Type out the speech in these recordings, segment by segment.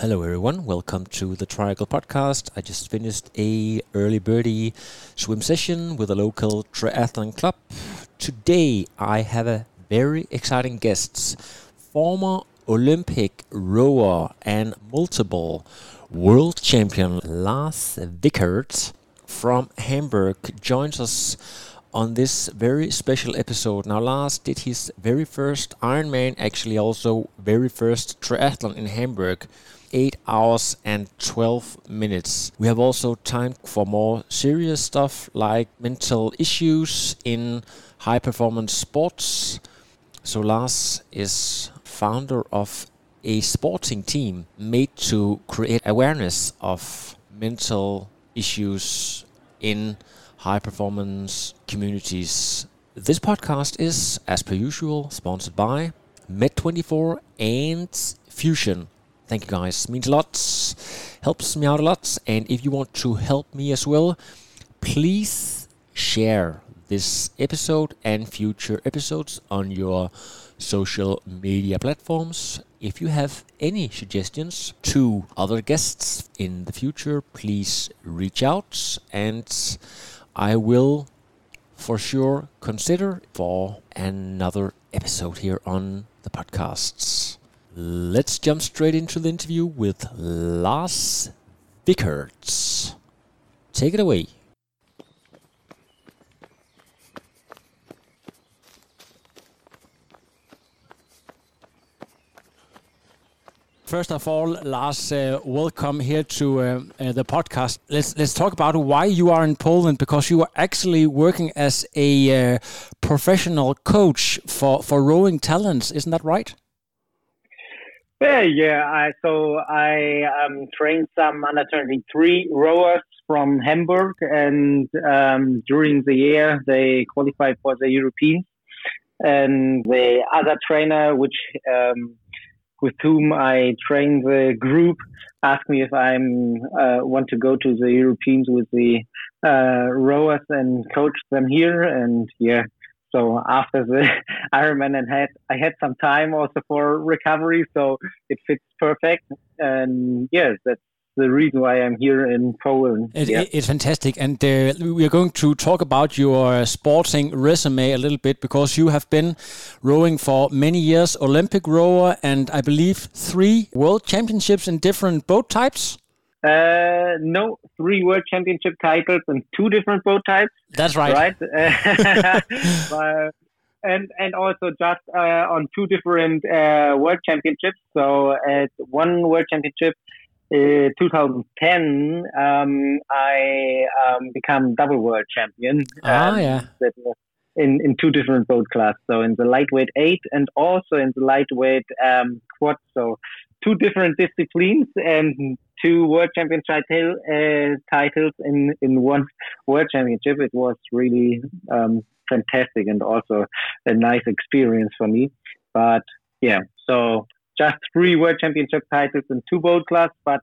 Hello everyone, welcome to the Triangle Podcast. I just finished a early birdie swim session with a local triathlon club. Today I have a very exciting guest, former Olympic rower and multiple world champion Lars Wichert from Hamburg joins us on this very special episode. Now, Lars did his very first Ironman, actually also very first triathlon in Hamburg 8 hours and 12 minutes. We have also time for more serious stuff like mental issues in high performance sports. So, Lars is founder of a sporting team made to create awareness of mental issues in high performance communities. This podcast is, as per usual, sponsored by Med24 and Fusion. Thank you guys. Means a lot. Helps me out a lot. And if you want to help me as well, please share this episode and future episodes on your social media platforms. If you have any suggestions to other guests in the future, please reach out and I will for sure consider for another episode here on the podcasts. Let's jump straight into the interview with Lars Wichert. Take it away. First of all, Lars, uh, welcome here to uh, uh, the podcast. Let's let's talk about why you are in Poland because you are actually working as a uh, professional coach for for rowing talents. Isn't that right? Yeah, yeah. I, so I um, trained some under 23 rowers from Hamburg, and um, during the year they qualified for the Europeans. And the other trainer, which um, with whom I train the group asked me if I uh, want to go to the Europeans with the uh, rowers and coach them here. And yeah, so after the Ironman, and had I had some time also for recovery, so it fits perfect. And yes, that's the reason why I'm here in Poland. It, yeah. It's fantastic, and uh, we are going to talk about your sporting resume a little bit because you have been rowing for many years, Olympic rower, and I believe three world championships in different boat types. Uh, no, three world championship titles and two different boat types. That's right. Right. and and also just uh, on two different uh, world championships. So at one world championship, uh, 2010, um, I um, become double world champion. Ah, um, yeah. In, in two different boat classes, so in the lightweight eight and also in the lightweight um, quad. So two different disciplines and two world champion title, uh, titles in in one world championship. It was really um, fantastic and also a nice experience for me. But yeah, so just three world championship titles in two boat class, but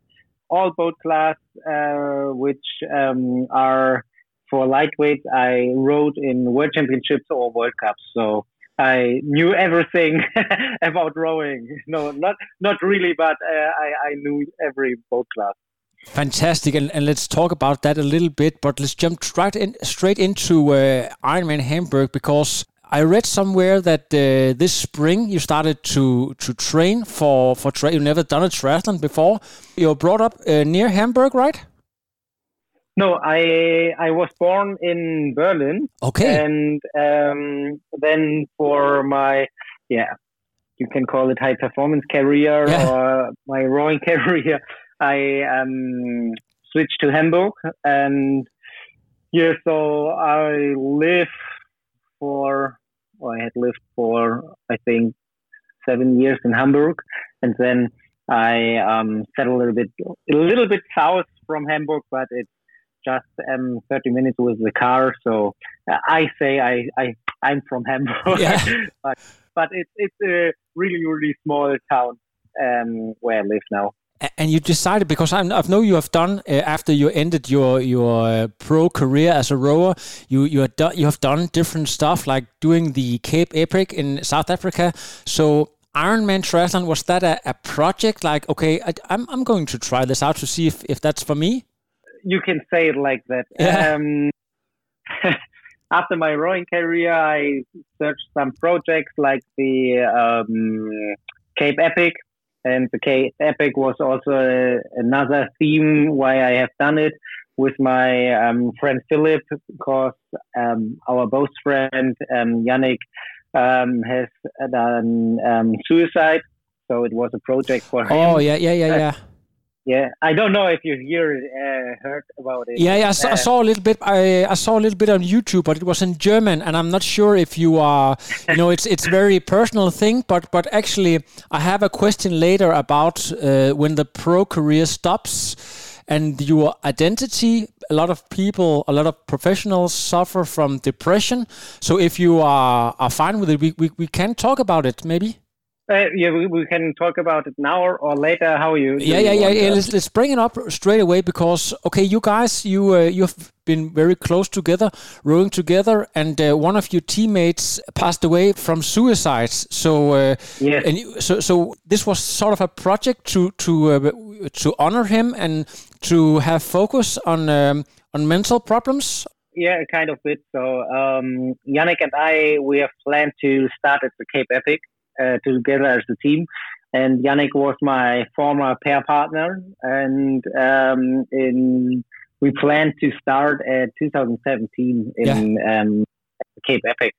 all boat class uh, which um, are for lightweight. I rode in world championships or world cups, so I knew everything about rowing. No, not not really, but uh, I, I knew every boat class. Fantastic, and, and let's talk about that a little bit. But let's jump straight in straight into uh, Ironman Hamburg because I read somewhere that uh, this spring you started to to train for for tra- you've never done a triathlon before. You're brought up uh, near Hamburg, right? No, I I was born in Berlin. Okay, and um, then for my yeah, you can call it high performance career yeah. or my rowing career, I um, switched to Hamburg and yeah, so I live for, well, I had lived for, I think, seven years in Hamburg. And then I um, settled a little bit, a little bit south from Hamburg, but it's just um, 30 minutes with the car. So uh, I say I, I I'm from Hamburg, Yeah. but but it's it's a really really small town um, where I live now. And you decided because I, I know you have done uh, after you ended your your uh, pro career as a rower, you you had done you have done different stuff like doing the Cape Epic in South Africa. So Ironman triathlon was that a, a project like okay I, I'm I'm going to try this out to see if if that's for me. You can say it like that. Yeah. Um, after my rowing career, I searched some projects like the um, Cape Epic, and the Cape Epic was also a, another theme why I have done it with my um, friend Philip, because um, our both friend um, Yannick um, has done um, suicide. So it was a project for him. Oh yeah yeah yeah yeah. Yeah, I don't know if you hear uh, heard about it. Yeah, yeah, I saw, I Uh, saw a little bit. I, I saw a little bit on YouTube, but it was in German, and I'm not sure if you are. You know, it's it's very personal thing, but but actually, I have a question later about uh, when the pro career stops and your identity. A lot of people, a lot of professionals suffer from depression. So if you are are fine with it, we we, we can talk about it, maybe. Uh, yeah, we, we can talk about it now or, or later. How you? yeah, you yeah, yeah, yeah. Let's let's bring it up straight away because okay, you guys, you uh, you've been very close together, rowing together, and uh, one of your teammates passed away from suicide. So uh, Yes. and you, so so this was sort of a project to to uh, to honor him and to have focus on um, on mental problems. Yeah, kind of bit. So um, Yannick and I, we have planned to start at the Cape Epic uh, together as a team. And Yannick was my former pair partner, and um, in we planned to start at 2017 in um, Cape Epic.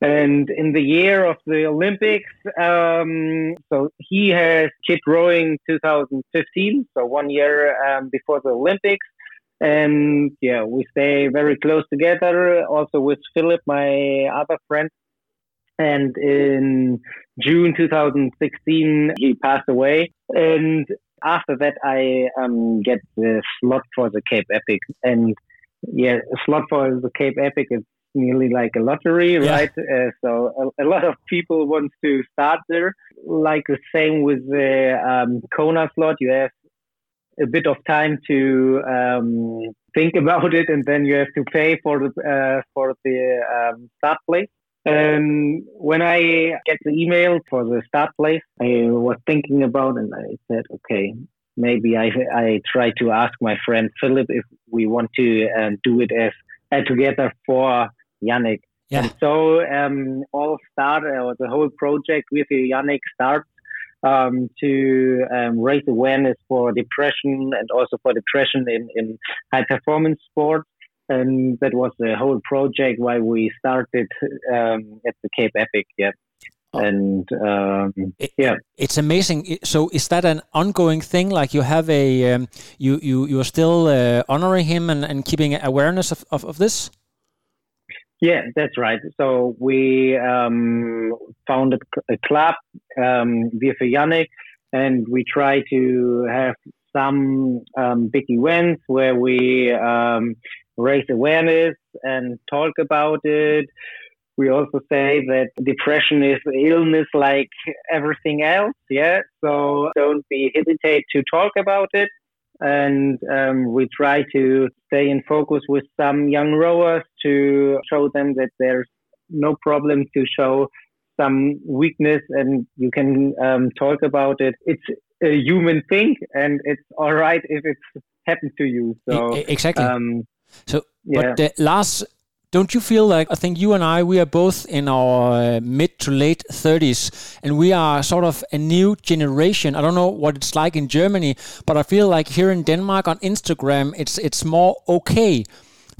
And in the year of the Olympics, um, so he has kid rowing 2015, so one year um, before the Olympics and yeah, we stay very close together. Also with Philip, my other friend. And in June 2016, he passed away. And after that, I um, get the slot for the Cape Epic. And yeah, a slot for the Cape Epic is nearly like a lottery, Yeah. right? Uh, so a, a lot of people want to start there. Like the same with the um, Kona slot, you have a bit of time to um, think about it, and then you have to pay for the uh, for the um, start place. And when I get the email for the start place, I was thinking about, and I said, okay, maybe I I try to ask my friend Philip if we want to um, do it as uh, together for Yannick. Yeah. And so um, all start or the whole project with Yannick starts um, to um, raise awareness for depression and also for depression in, in high performance sports. And that was the whole project why we started um, at the Cape Epic. Yeah. Oh. And um, It- yeah, It's amazing. So is that an ongoing thing? Like you have a um, you you you are still uh, honoring him and, and keeping awareness of, of, of this? Yeah, that's right. So we um, founded a club um, via Yannick, and we try to have some um, big events where we um, raise awareness and talk about it. We also say that depression is illness like everything else. Yeah, so don't be hesitate to talk about it and um, we try to stay in focus with some young rowers to show them that there's no problem to show some weakness and you can um, talk about it. It's a human thing and it's all right if it's happened to you. So exactly. um, So, Yeah. but uh, Lars, don't you feel like I think you and I we are both in our uh, mid to late thirties, and we are sort of a new generation. I don't know what it's like in Germany, but I feel like here in Denmark on Instagram, it's it's more okay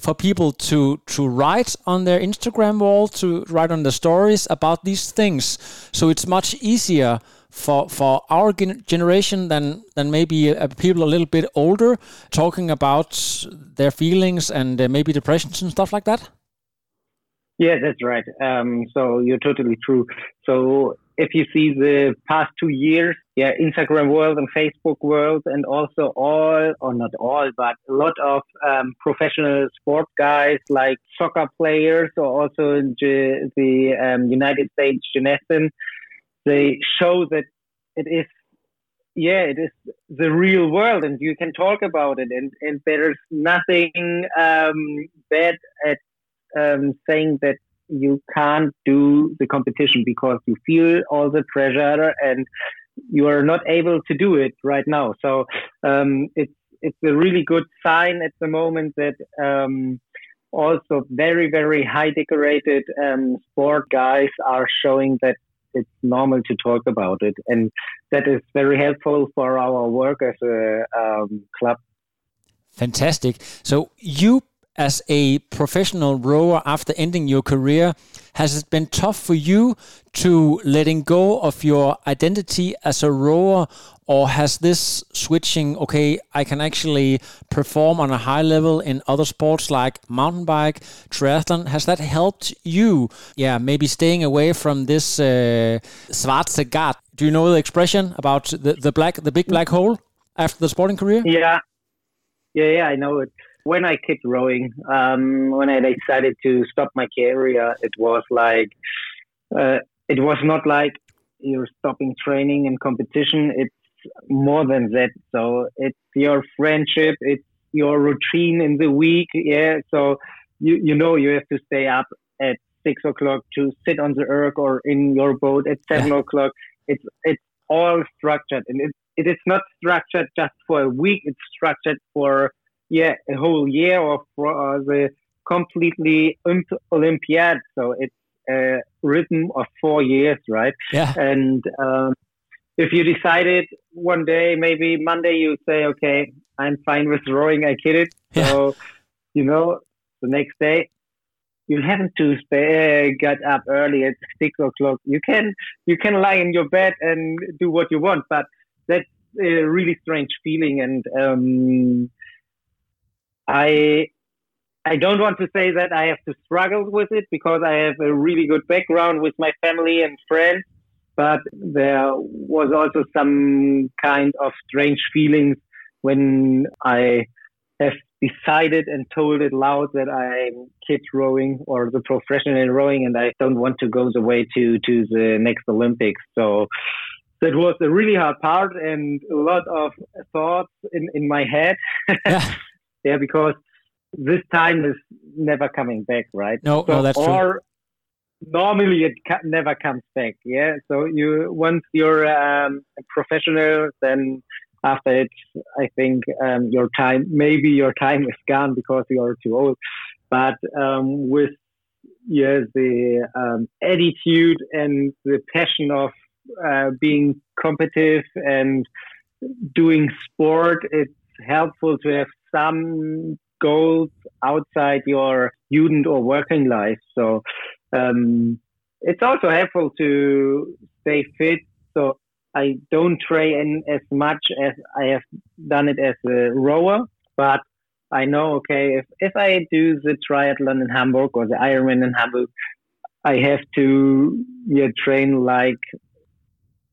for people to to write on their Instagram wall, to write on the stories about these things. So it's much easier for for our generation than than maybe uh, people a little bit older talking about their feelings and uh, maybe depressions and stuff like that. Yeah, that's right. Um, so you're totally true. So if you see the past two years, yeah, Instagram world and Facebook world, and also all, or not all, but a lot of um, professional sport guys like soccer players, or also the, the um, United States gymnastics, they show that it is yeah, it is the real world, and you can talk about it, and, and there's nothing um, bad at um, saying that you can't do the competition because you feel all the pressure and you are not able to do it right now. So um, it's it's a really good sign at the moment that um, also very very high decorated um, sport guys are showing that it's normal to talk about it, and that is very helpful for our work as a um, club. Fantastic. So you as a professional rower after ending your career, has it been tough for you to letting go of your identity as a rower, or has this switching, okay, I can actually perform on a high level in other sports like mountain bike, triathlon, has that helped you? Yeah, maybe staying away from this uh, schwarze Gat. Do you know the expression about the, the black, the big black hole after the sporting career? Yeah, yeah, yeah, I know it when I quit rowing, um, when I decided to stop my career, it was like, uh, it was not like you're stopping training and competition. It's more than that. So it's your friendship, it's your routine in the week. Yeah. So you, you know, you have to stay up at six o'clock to sit on the erg or in your boat at seven yeah. o'clock. It's, it's all structured and it, it is not structured just for a week. It's structured for yeah, a whole year of uh, the completely Olympiad. So it's a rhythm of four years, right? Yeah. And um, if you decided one day, maybe Monday, you say, okay, I'm fine with rowing, I kid it. Yeah. So, you know, the next day, you haven't to stay, get up early at six o'clock. You can you can lie in your bed and do what you want, but that's a really strange feeling. And um, I I don't want to say that I have to struggle with it because I have a really good background with my family and friends, but there was also some kind of strange feelings when I have decided and told it loud that I'm kid rowing or the professional rowing and I don't want to go the way to, to the next Olympics. So that was a really hard part and a lot of thoughts in, in my head. Yeah. yeah, because this time is never coming back, right? No, so, no, that's or true. normally it ca- never comes back. Yeah, so you once you're um, a professional, then after it, I think um, your time maybe your time is gone because you're too old. But um, with yeah the um, attitude and the passion of uh, being competitive and doing sport, it's helpful to have some goals outside your student or working life. So um, it's also helpful to stay fit. So I don't train as much as I have done it as a rower, but I know okay if, if I do the triathlon in Hamburg or the Ironman in Hamburg, I have to yeah, train like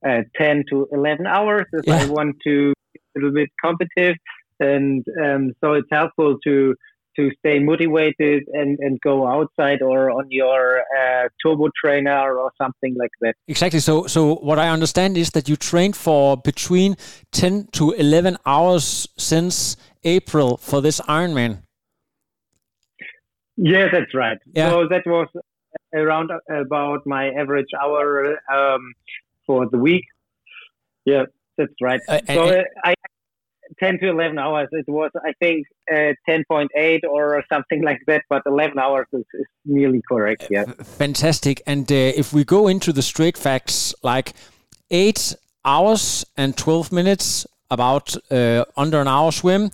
uh, 10 to 11 hours if yeah. I want to be a little bit competitive and um, so it's helpful to to stay motivated and, and go outside or on your uh, turbo trainer or something like that. Exactly. So so what I understand is that you trained for between ten to eleven hours since April for this Ironman. Yeah, that's right. Yeah. So that was around about my average hour um, for the week. Yeah, that's right. Uh, so and, I 10 to 11 hours. It was, I think, uh, 10.8 or something like that, but 11 hours is, is nearly correct. Yeah. Fantastic. And uh, if we go into the straight facts, like eight hours and 12 minutes, about uh, under an hour swim,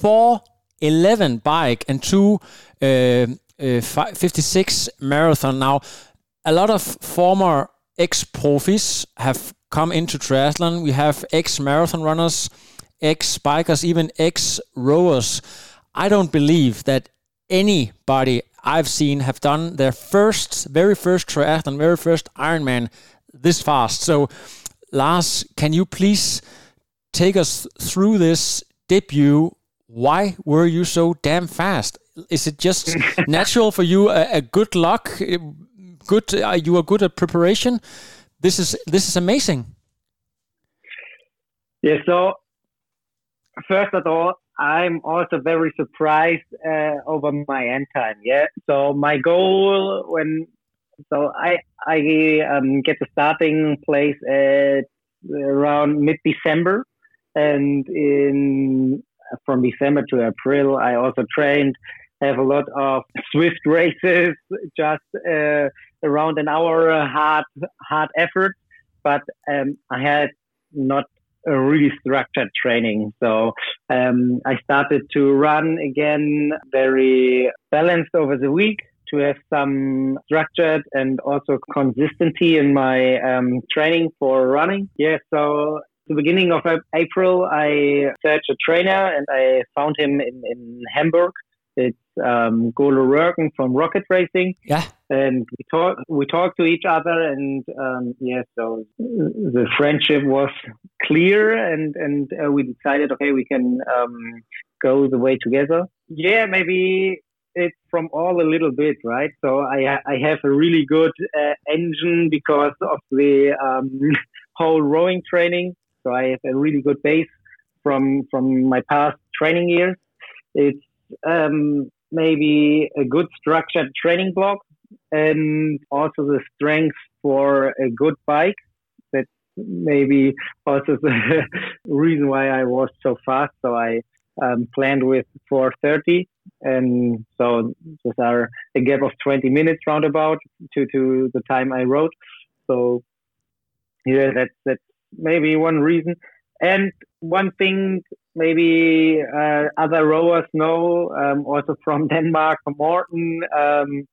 four 11 bike, and two uh, uh, 56 marathon. Now, a lot of former ex profis have come into triathlon. We have ex marathon runners ex bikers, even ex rowers. I don't believe that anybody I've seen have done their first, very first triathlon, very first Ironman this fast. So, Lars, can you please take us through this debut? Why were you so damn fast? Is it just natural for you? A, a good luck? Good, uh, you are good at preparation. This is this is amazing. Yeah. So first of all, I'm also very surprised uh, over my end time. Yeah. So my goal when so I I um, get the starting place at around mid December, and in from December to April, I also trained. Have a lot of Zwift races, just uh, around an hour hard hard effort, but um, I had not a really structured training. So um, I started to run again very balanced over the week to have some structured and also consistency in my um, training for running. Yeah, so the beginning of April, I searched a trainer and I found him in, in Hamburg. It's um, Golo Röhrgen from Rocket Racing. Yeah. And we talk we talked to each other, and um, yeah, so the friendship was clear, and and uh, we decided, okay, we can um, go the way together. Yeah, maybe it's from all a little bit, right? So I I have a really good uh, engine because of the um, whole rowing training. So I have a really good base from from my past training years. It's um, maybe a good structured training block and also the strength for a good bike. That's maybe also the reason why I was so fast. So I um, planned with 430 and so those are a gap of 20 minutes roundabout to, to the time I rode. So yeah, that's, that's maybe one reason. And one thing maybe uh, other rowers know, um, also from Denmark, from Morten um,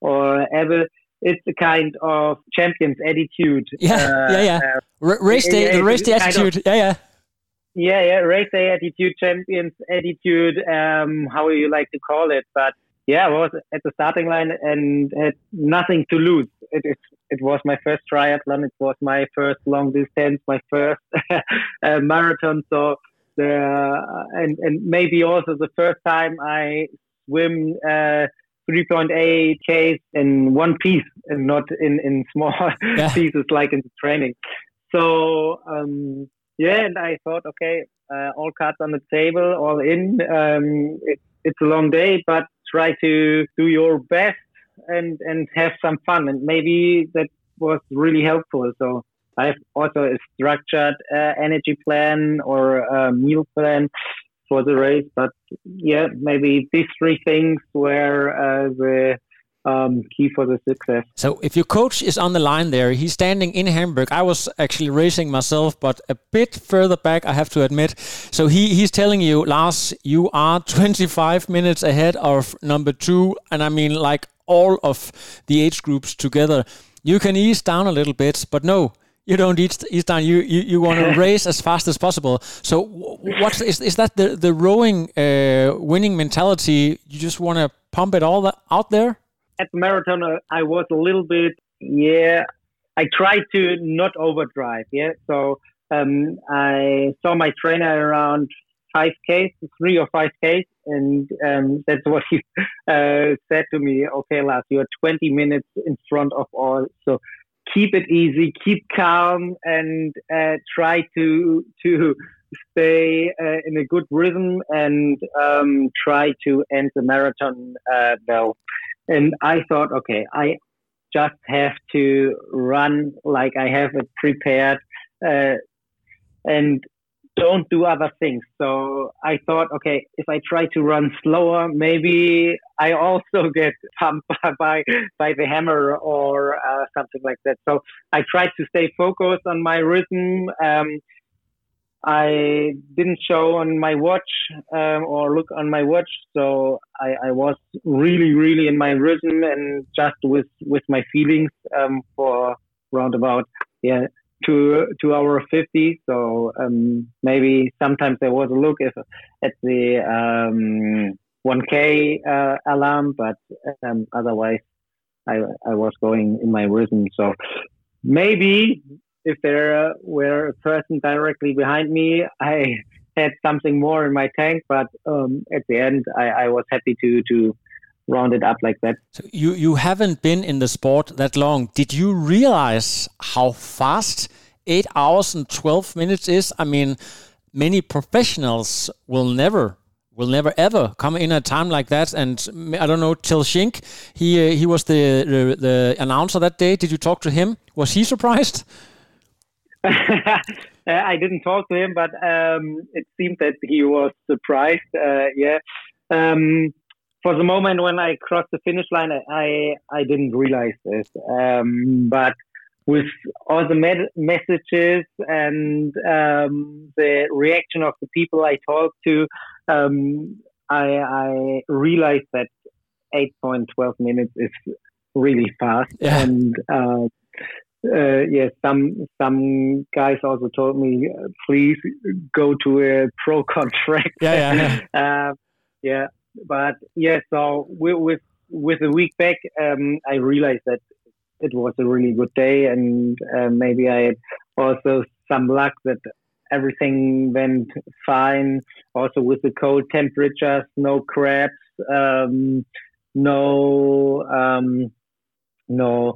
or ever. it's a kind of champion's attitude. Yeah, uh, yeah, yeah. Uh, race day, the race day attitude. Of, yeah, yeah. Yeah, yeah, race day attitude, champions attitude, um, how you like to call it. But yeah, I was at the starting line and had nothing to lose. It, it, it was my first triathlon. It was my first long distance, my first uh, marathon. So the uh, and and maybe also the first time I swim uh, 3.8 k's in one piece and not in in small yeah. pieces like in the training. So um, yeah, and I thought, okay, uh, all cards on the table, all in. Um, it, it's a long day, but try to do your best and and have some fun. And maybe that was really helpful. So I have also a structured uh, energy plan or a meal plan for the race. But yeah, maybe these three things were uh, the um, key for the success. So if your coach is on the line there, he's standing in Hamburg. I was actually racing myself, but a bit further back, I have to admit. So he, he's telling you, Lars, you are 25 minutes ahead of number two. And I mean, like all of the age groups together. You can ease down a little bit, but no, you don't eat ease down. You you, you want to race as fast as possible. So what's is is that the the rowing uh, winning mentality? You just want to pump it all out there at the marathon, uh, I was a little bit, yeah, I tried to not overdrive. Yeah. So um, I saw my trainer around 5K, three or 5K, and um, that's what he uh, said to me. Okay, Lars, you are 20 minutes in front of all. So keep it easy, keep calm, and uh, try to to stay uh, in a good rhythm and um, try to end the marathon uh. And I thought, okay, I just have to run like I have it prepared uh, and don't do other things. So I thought, okay, if I try to run slower, maybe I also get pumped by by the hammer or uh, something like that. So I tried to stay focused on my rhythm. Um, I didn't show on my watch um, or look on my watch, so I, I, was really, really in my rhythm and just with with my feelings um, for roundabout yeah two two hour fifty. So um, maybe sometimes there was a look if, at the um, one k uh, alarm, but um, otherwise I I was going in my rhythm. So maybe if there were a person directly behind me, I had something more in my tank. But um, at the end, I, I was happy to to round it up like that. So you you haven't been in the sport that long. Did you realize how fast eight hours and twelve minutes is? I mean, many professionals will never will never ever come in a time like that. And I don't know, Till Schenk, he uh, he was the, the, the announcer that day. Did you talk to him? Was he surprised? I didn't talk to him, but um, it seemed that he was surprised. Uh, yeah. Um, for the moment when I crossed the finish line, I I didn't realize this. Um, but with all the med- messages and um, the reaction of the people I talked to, um, I, I, realized that 8.12 minutes is really fast. Yeah. And uh, uh, yeah, some some guys also told me, please go to a pro contract. Yeah, yeah, yeah. uh, yeah but yeah, so with with a week back, um, I realized that it was a really good day, and uh, maybe I had also some luck that everything went fine. Also with the cold temperatures, no crabs, um, no um, no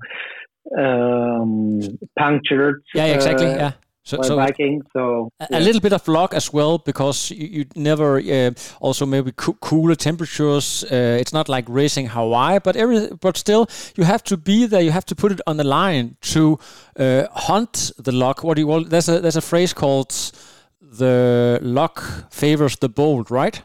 um, punctured. Yeah, exactly. Uh, yeah. So, so Viking. So a, yeah. a, little bit of luck as well because you, you never uh, also maybe co- cooler temperatures. Uh, it's not like racing Hawaii, but every but still you have to be there. You have to put it on the line to uh, hunt the luck. What do you call? There's a there's a phrase called the luck favors the bold, right?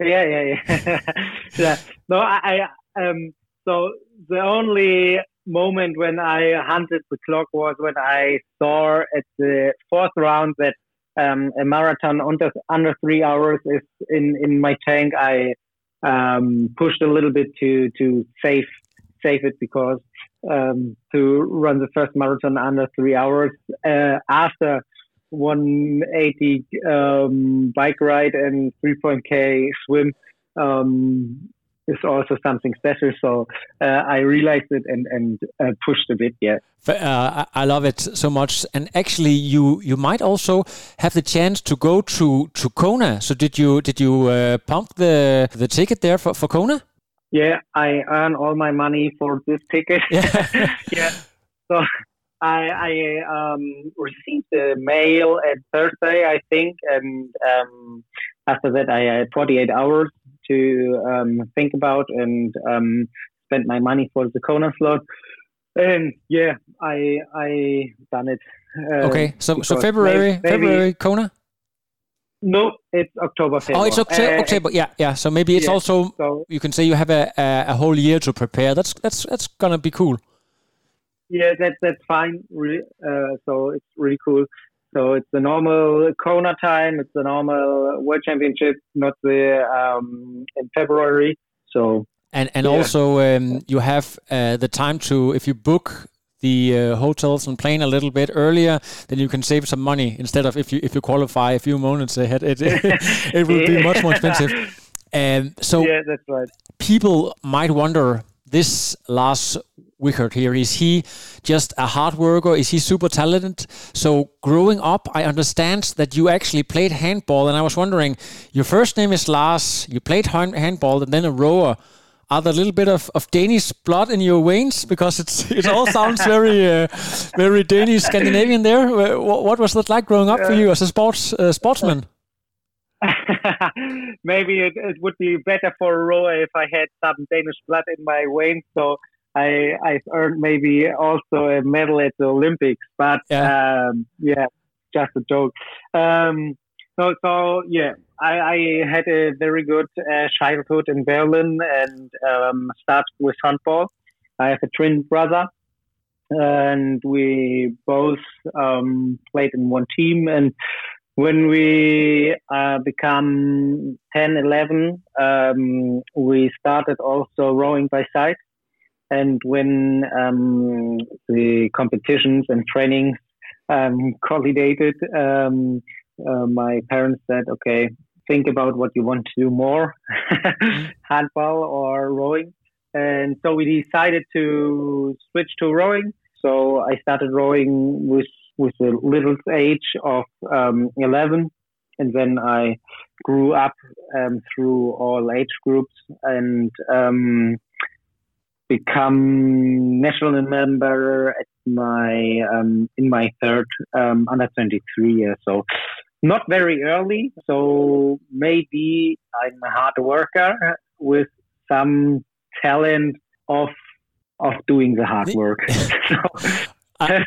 Yeah, yeah, yeah. yeah. No, I, I um. So the only moment when I hunted the clock was when I saw at the fourth round that um, a marathon under under three hours is in in my tank. I um, pushed a little bit to to save save it because um, to run the first marathon under three hours uh, after 180 um, bike ride and 3.k swim um, is also something special. So uh, I realized it and and uh, pushed a bit. Yeah, uh, I love it so much. And actually, you you might also have the chance to go to to Kona. So did you did you uh, pump the the ticket there for for Kona? Yeah, I earn all my money for this ticket. Yeah, yeah. So. I, I um, received the mail at Thursday, I think, and um, after that I had 48 hours to um, think about and um, spend my money for the Kona slot. And yeah, I I done it. Uh, okay, so so February maybe, February Kona. No, it's October. February. Oh, it's October. Uh, October. Yeah, yeah. So maybe it's yeah, also so, you can say you have a, a, a whole year to prepare. That's that's that's gonna be cool. Yeah, that's that's fine. Really, uh, so it's really cool. So it's the normal Kona time. It's the normal World Championship, not the um, in February. So and and yeah. also um, you have uh, the time to if you book the uh, hotels and plane a little bit earlier, then you can save some money instead of if you if you qualify a few moments ahead. It it, will be much more expensive. Um, so yeah, that's right. People might wonder this Lars Wichert here? Is he just a hard worker? Is he super talented? So growing up, I understand that you actually played handball, and I was wondering, your first name is Lars, you played handball, and then a rower. Are there a little bit of, of Danish blood in your veins? Because it's it all sounds very uh, very Danish Scandinavian there. What, what, was that like growing up for you as a sports uh, sportsman? Maybe it, it, would be better for a rower if I had some Danish blood in my veins. So I I've earned maybe also a medal at the Olympics, but yeah, um, yeah just a joke. Um, so so yeah, I, I had a very good uh, childhood in Berlin and um, started with handball. I have a twin brother, and we both um, played in one team. And when we uh, become 10, 11, um, we started also rowing by side. And when um, the competitions and trainings um, um, uh, my parents said, okay, think about what you want to do more, handball or rowing. And so we decided to switch to rowing. So I started rowing with with a little age of um, 11, and then I grew up um, through all age groups and um, become national member at my um, in my third um, under 23 year. So not very early. So maybe I'm a hard worker with some talent of of doing the hard work. so,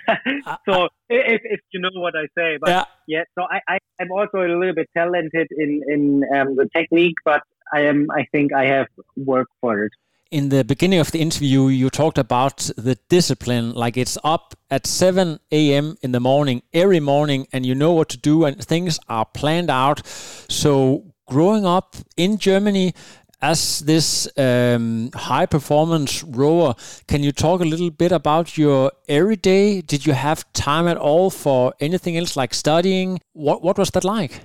so if, if you know what I say, but yeah, yeah so I, I am also a little bit talented in in um, the technique, but I am I think I have worked for it. In the beginning of the interview, you talked about the discipline, like it's up at 7 a.m. in the morning every morning, and you know what to do, and things are planned out. So, growing up in Germany, as this um, high performance rower, can you talk a little bit about your everyday? Did you have time at all for anything else like studying? What what was that like?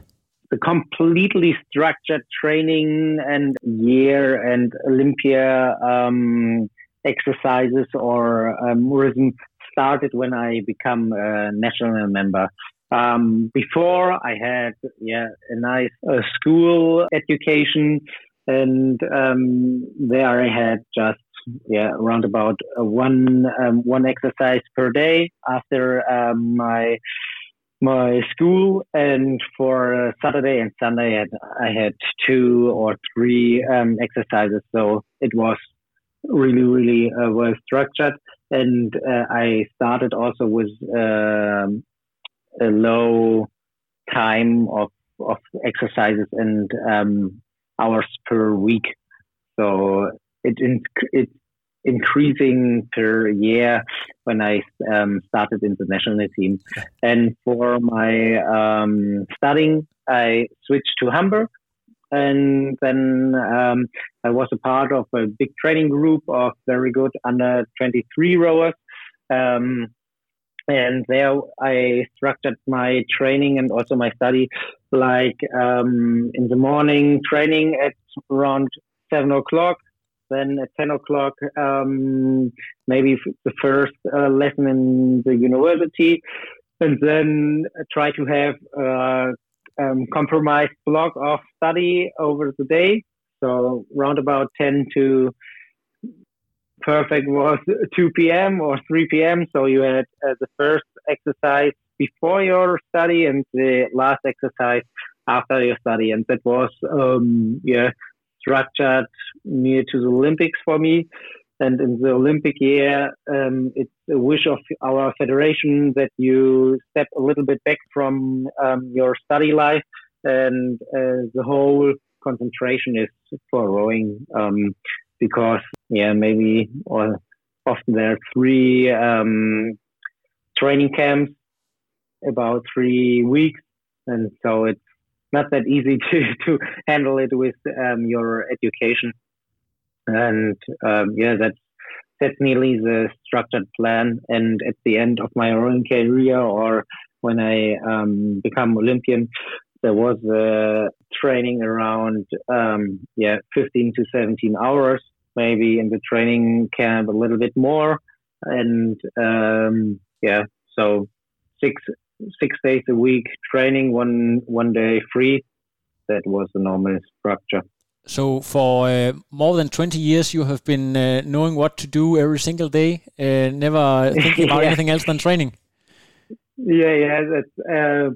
The completely structured training and year and Olympia um, exercises or um, rhythm started when I become a national member. Um, before I had yeah a nice uh, school education and um, there I had just yeah around about one um, one exercise per day after um, my my school and for uh, Saturday and Sunday I had, I had two or three um, exercises so it was really really uh, well structured and uh, I started also with um, a low time of of exercises and um, hours per week. So it it's increasing per year when I um, started in the national team. And for my um, studying, I switched to Hamburg. And then um, I was a part of a big training group of very good under 23 rowers. Um, and there I structured my training and also my study like um, in the morning training at around seven o'clock then at 10 o'clock um, maybe the first uh, lesson in the university and then try to have a um, compromised block of study over the day so round about 10 to perfect was 2 p.m. or 3 p.m. So you had uh, the first exercise before your study and the last exercise after your study, and that was um, yeah structured near to the Olympics for me. And in the Olympic year, um, it's a wish of our federation that you step a little bit back from um, your study life, and uh, the whole concentration is for rowing. Um, because yeah maybe or often there are three um, training camps about three weeks and so it's not that easy to, to handle it with um, your education. And um, yeah that's that's nearly the structured plan. And at the end of my own career or when I um, become Olympian there was a training around um, yeah 15 to 17 hours maybe in the training camp a little bit more. And um, yeah so six six days a week training one one day free. That was the normal structure. So for uh, more than 20 years you have been uh, knowing what to do every single day uh, never thinking about yeah. anything else than training? Yeah yeah that's uh,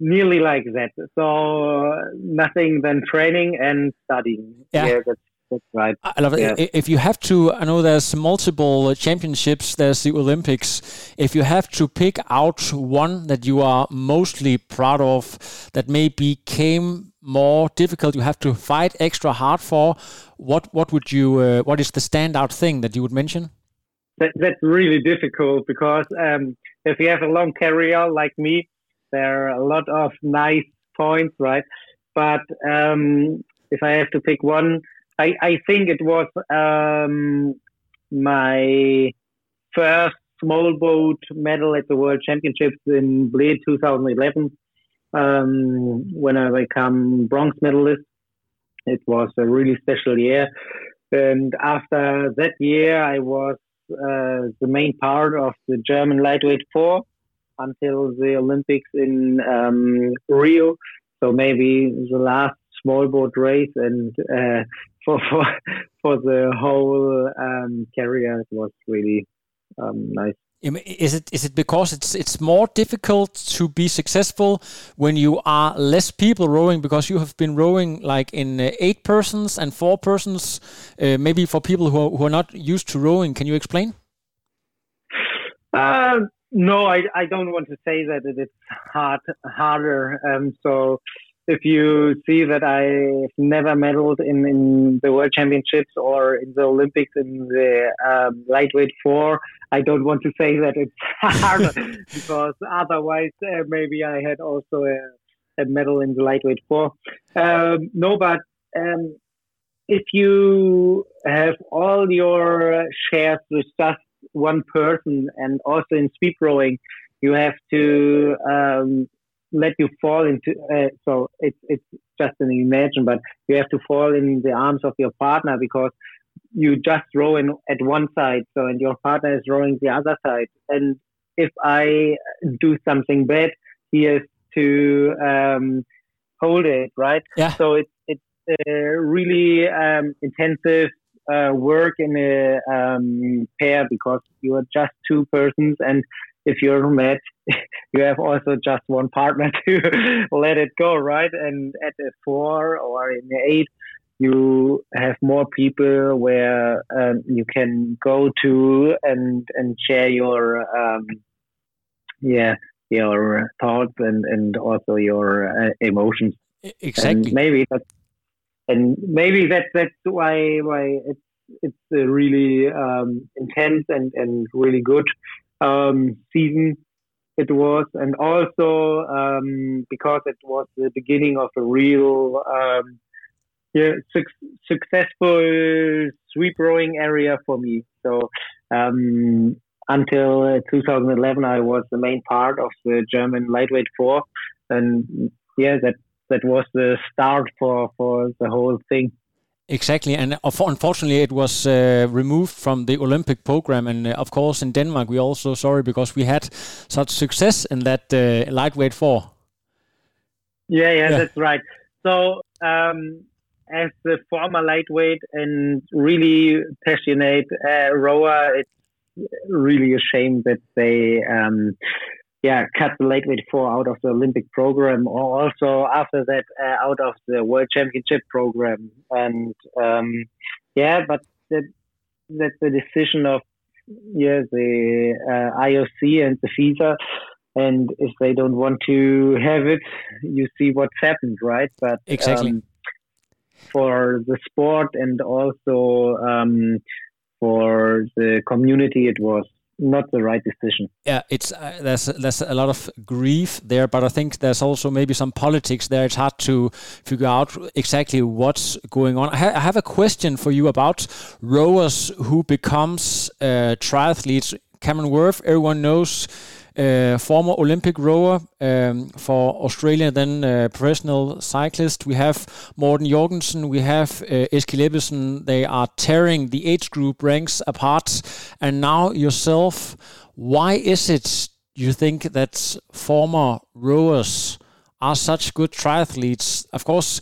nearly like that. So nothing than training and studying. Yeah, yeah that's that's right. I love it. Yeah. If you have to, I know there's multiple championships. There's the Olympics. If you have to pick out one that you are mostly proud of, that maybe came more difficult, you have to fight extra hard for. What what would you? Uh, what is the standout thing that you would mention? That, that's really difficult because um, if you have a long career like me, there are a lot of nice points, right? But um, if I have to pick one, I, I think it was um, my first small boat medal at the World Championships in Bled 2011 um, when I became bronze medalist. It was a really special year. And after that year, I was uh, the main part of the German lightweight four until the Olympics in um, Rio. So maybe the last small boat race, and uh, for for for the whole um, career, it was really um, nice. Is it is it because it's it's more difficult to be successful when you are less people rowing because you have been rowing like in uh, eight persons and four persons, uh, maybe for people who are, who are not used to rowing. Can you explain? Uh, no, I, I don't want to say that it's hard harder. Um, so if you see that I've never medaled in, in the World Championships or in the Olympics in the um, lightweight four, I don't want to say that it's hard because otherwise uh, maybe I had also a, a, medal in the lightweight four. Um, no, but um, if you have all your shares with just one person and also in sweep rowing, you have to um, let you fall into uh, so it's it's just an imagine but you have to fall in the arms of your partner because you just row in at one side so and your partner is rowing the other side. And if i do something bad he has to um, hold it right? Yeah. So it's it's uh, really um, intensive uh, work in a um, pair because you are just two persons and if you're mad, you have also just one partner to let it go, right? And at a four or in the eight, you have more people where um, you can go to and and share your um, yeah your thoughts and and also your uh, emotions. Exactly. And maybe that and maybe that's that's why why it's it's really um, intense and and really good um, season it was, and also um, because it was the beginning of a real um, yeah, su- successful sweep rowing area for me. So um, until 2011, I was the main part of the German lightweight four, and yeah, that that was the start for for the whole thing. Exactly, and unfortunately, it was uh, removed from the Olympic program. And uh, of course, in Denmark, we also sorry because we had such success in that uh, lightweight four. Yeah, yeah, yeah, that's right. So, um, as a former lightweight and really passionate uh, rower, it's really a shame that they um, yeah, cut the lightweight four out of the Olympic program, or also after that uh, out of the World Championship program. And um, yeah, but that that's the decision of yeah the uh, IOC and the FISA. And if they don't want to have it, you see what's happened, right? But exactly um, for the sport and also um, for the community, it was not the right decision. Yeah, it's uh, there's there's a lot of grief there, but I think there's also maybe some politics there. It's hard to figure out exactly what's going on. I, ha- I have a question for you about rowers who becomes uh, triathletes. Cameron Wurf, everyone knows uh, former Olympic rower um, for Australia, then uh, professional cyclist. We have Morten Jorgensen, we have uh, Eskild Ebbesen. They are tearing the age group ranks apart. And now yourself, why is it you think that former rowers are such good triathletes? Of course,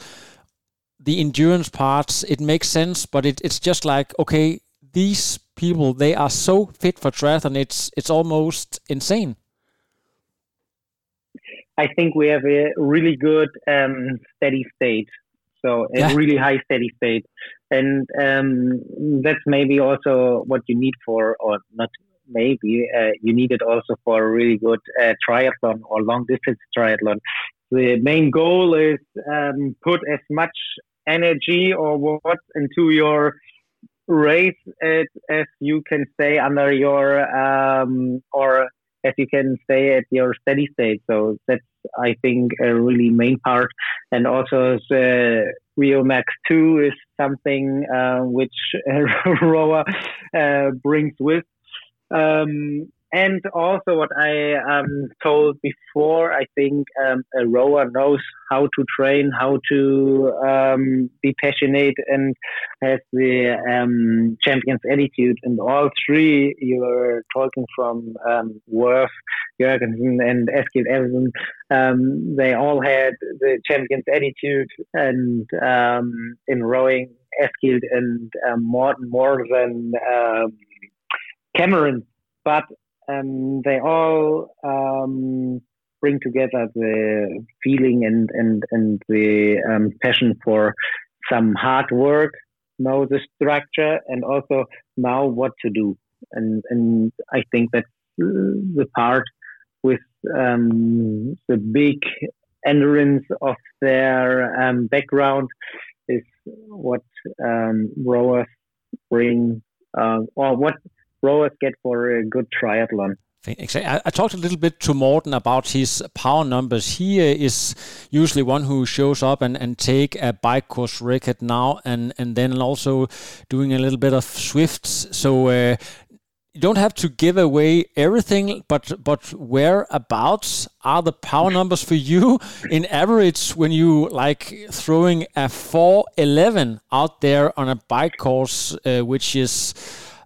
the endurance parts, it makes sense, but it, it's just like, okay, these people they are so fit for triathlon it's it's almost insane I think we have a really good um, steady state, so a yeah. really high steady state, and um, that's maybe also what you need for, or not maybe uh, you need it also for a really good uh, triathlon or long distance triathlon. The main goal is um, put as much energy or what into your race it as you can stay under your um, or as you can stay at your steady state. So that's, I think, a really main part. And also the Rio Max 2 is something uh, which Rower uh, brings with. Um, and also what I um, told before, I think um, a rower knows how to train, how to um, be passionate, and has the um, champion's attitude. And all three you are talking from um, Wurf, Jorgensen, and Eskild Ebbesen. Um, they all had the champion's attitude, and um, in rowing, Eskild and um, Morten more than Cameron but um, they all um, bring together the feeling and and and the um, passion for some hard work, know the structure, and also know what to do. And and I think that's the part with um, the big endurance of their um, background is what um, rowers bring, uh, or what rowers get for a good triathlon. Exactly. I, I, talked a little bit to Morten about his power numbers. He uh, is usually one who shows up and, and take a bike course record now and, and then also doing a little bit of Zwifts. So uh, you don't have to give away everything, but but whereabouts are the power numbers for you in average when you like throwing a 411 out there on a bike course, uh, which is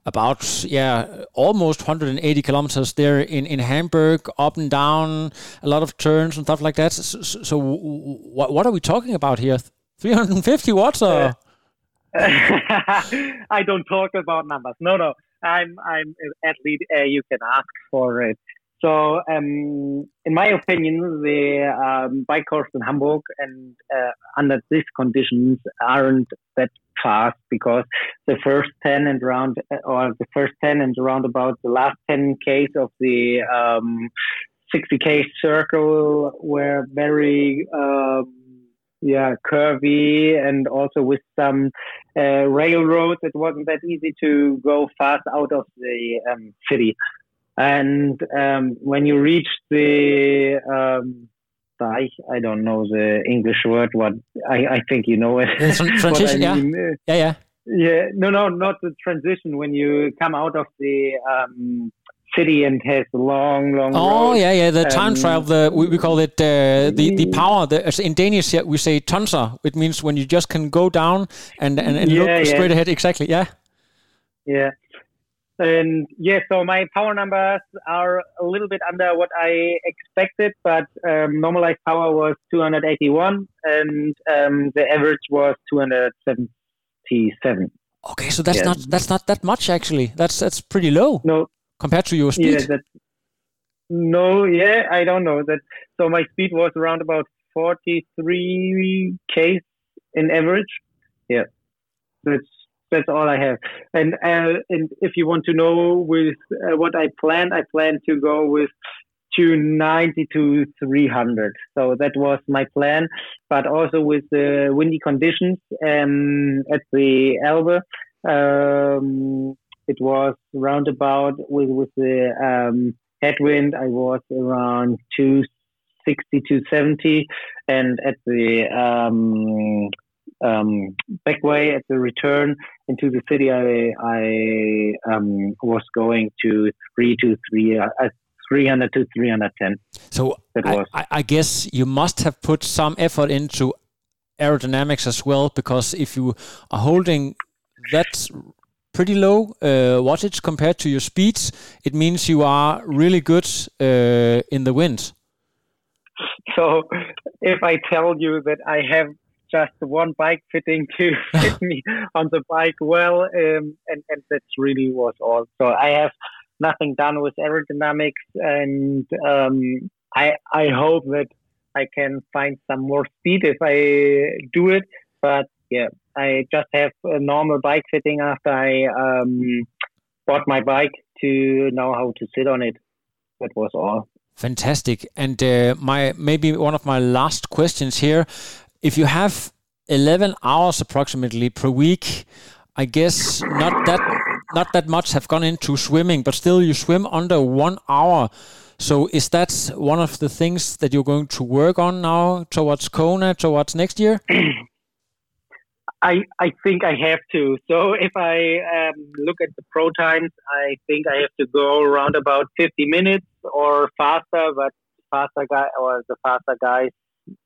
about yeah almost 180 kilometers there in in Hamburg, up and down, a lot of turns and stuff like that. So, so what what are we talking about here? 350 watts or? I don't talk about numbers. No, no. I'm I'm an athlete. Uh, you can ask for it. So, um, in my opinion, the um, bike course in Hamburg and uh, under these conditions aren't that fast because the first 10 and round or the first 10 and around about the last 10 Ks of the um, 60K circle were very, um, yeah, curvy and also with some uh, railroads. It wasn't that easy to go fast out of the um, city. And um, when you reach the um, I don't know the English word. What I, I think you know it. transition, yeah, yeah, yeah. Yeah, no, no, not the transition. When you come out of the um, city and has long, long. Oh road. yeah, yeah. The time um, trial. The we, we call it uh, the the power. The, in Danish, we say tonser. It means when you just can go down and and, and yeah, look yeah. straight ahead. Exactly. Yeah. Yeah. And yeah, so my power numbers are a little bit under what I expected, but um, normalized power was 281 and um, the average was 277. Okay, so that's not that's not that much actually. That's that's pretty low. No, compared to your speed. Yeah, no, yeah, I don't know that. So my speed was around about 43 k in average. Yeah, that's that's all I have. And uh, and if you want to know with uh, what I plan, I plan to go with 290 to 300. So that was my plan. But also with the windy conditions um, at the Elbe, um, it was roundabout with with the um, headwind. I was around 260 to 70, and at the um, back way at the return into the city, I, I um, was going to three to three, uh, 300 to 310. So I, I, guess you must have put some effort into aerodynamics as well, because if you are holding that pretty low uh, wattage compared to your speeds, it means you are really good uh, in the wind. So if I tell you that I have just one bike fitting to fit me on the bike well, um, and and that really was all. So I have nothing done with aerodynamics, and um, I I hope that I can find some more speed if I do it. But yeah, I just have a normal bike fitting after I um, bought my bike to know how to sit on it. That was all. Fantastic. And uh, my maybe one of my last questions here if you have 11 hours approximately per week, I guess not that not that much have gone into swimming, but still you swim under one hour. So is that one of the things that you're going to work on now towards Kona, towards next year? I I think I have to. So if I um, look at the pro times, I think I have to go around about 50 minutes or faster. But faster guy or the faster guys,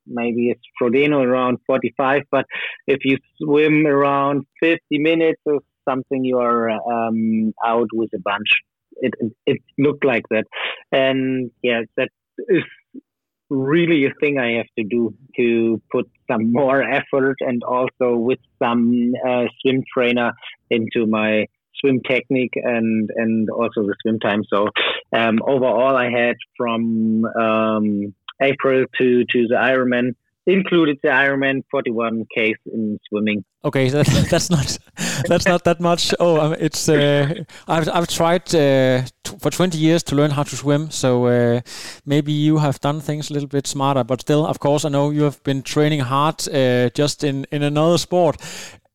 maybe it's Frodeno around 45. But if you swim around 50 minutes or something, you are um, out with a bunch. It, it it looked like that, and yeah, that is really a thing I have to do to put some more effort and also with some uh, swim trainer into my swim technique and and also the swim time. So um, overall, I had from um, April to to the Ironman included the Ironman 41 case in swimming. Okay, that, that's not that's not that much. Oh, um, it's uh, I've I've tried uh, t- for 20 years to learn how to swim, so uh, maybe you have done things a little bit smarter. But still, of course, I know you have been training hard uh, just in in another sport.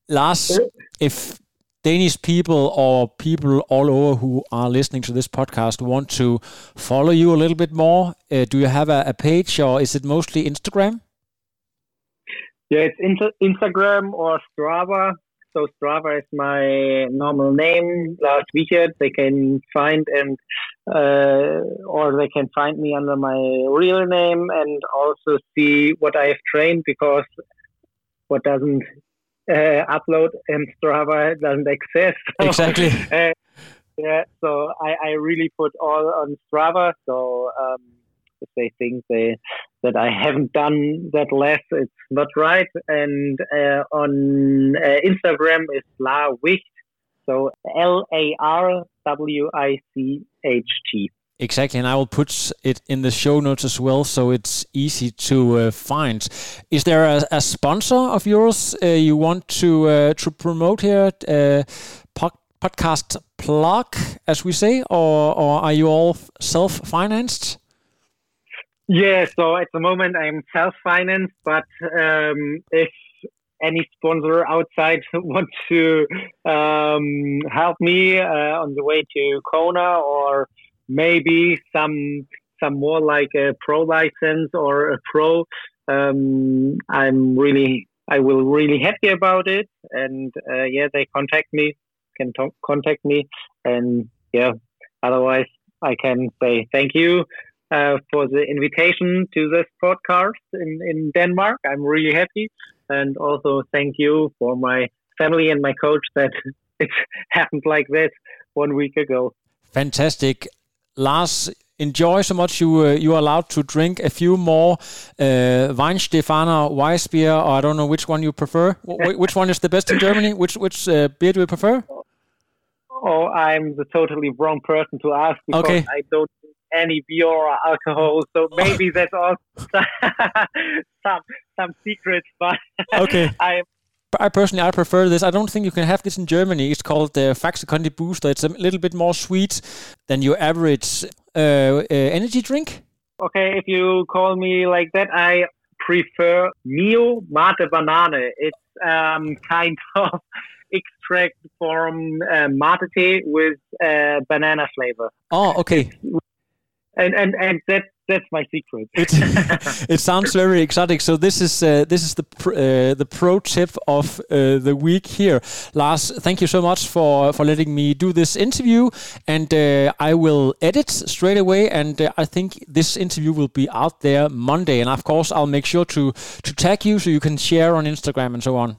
Lars, if Danish people or people all over who are listening to this podcast want to follow you a little bit more, uh, do you have a, a page or is it mostly Instagram? Yeah, it's inter- Instagram or Strava. So Strava is my normal name. Lars Wichert they can find and uh, or they can find me under my real name and also see what I have trained because what doesn't uh, upload and Strava doesn't exist. So, exactly. uh, yeah, so I, I really put all on Strava. So um, if they think they that I haven't done that less, it's not right. And uh, on uh, Instagram is La Wicht, so L A R W I C H T. Exactly, and I will put it in the show notes as well, so it's easy to uh, find. Is there a, a sponsor of yours uh, you want to uh, to promote here? Uh, podcast plug, as we say, or, or are you all self financed? Yeah, so at the moment I'm self-financed, but um, if any sponsor outside wants to um, help me uh, on the way to Kona, or maybe some some more like a pro license or a pro, um, I'm really I will really happy about it. And uh, yeah, they contact me, can t- contact me, and yeah. Otherwise, I can say thank you uh, for the invitation to this podcast in, in Denmark. I'm really happy. And also thank you for my family and my coach that it happened like this one week ago. Fantastic. Lars, enjoy so much you uh, you are allowed to drink a few more uh, Weihenstephaner, Weissbier, or I don't know which one you prefer. which one is the best in Germany? Which which uh, beer do you prefer? Oh, I'm the totally wrong person to ask because okay. I don't drink any beer or alcohol. So maybe that's some some secrets. But okay, I. I personally I prefer this. I don't think you can have this in Germany. It's called the Faxe Booster. It's a little bit more sweet than your average uh, uh, energy drink. Okay, if you call me like that, I prefer Mio Mate Banane. It's um, kind of extract from uh, mate tea with uh, banana flavor. Oh, okay. And and and that that's my secret. it, it sounds very exotic. So this is uh, this is the pr- uh, the pro tip of uh, the week here. Lars, thank you so much for for letting me do this interview, and uh, I will edit straight away. And uh, I think this interview will be out there Monday. And of course, I'll make sure to to tag you so you can share on Instagram and so on.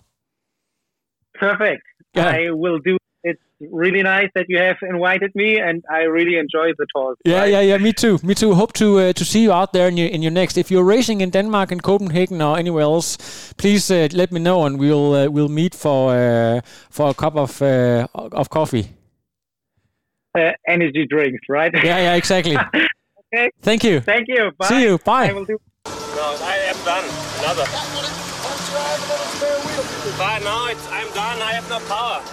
Perfect. Yeah. I will do it's really nice that you have invited me, and I really enjoy the talk. Yeah, right? yeah, yeah. Me too. Me too. Hope to uh, to see you out there in your in your next. If you're racing in Denmark and Copenhagen or anywhere else, please uh, let me know, and we'll uh, we'll meet for uh, for a cup of uh, of coffee. Uh, energy drinks, right? Yeah, yeah, exactly. okay. Thank you. Thank you. Bye. See you. Bye. I will do. No, I am done. Another. But now it's, I'm done. I have no power.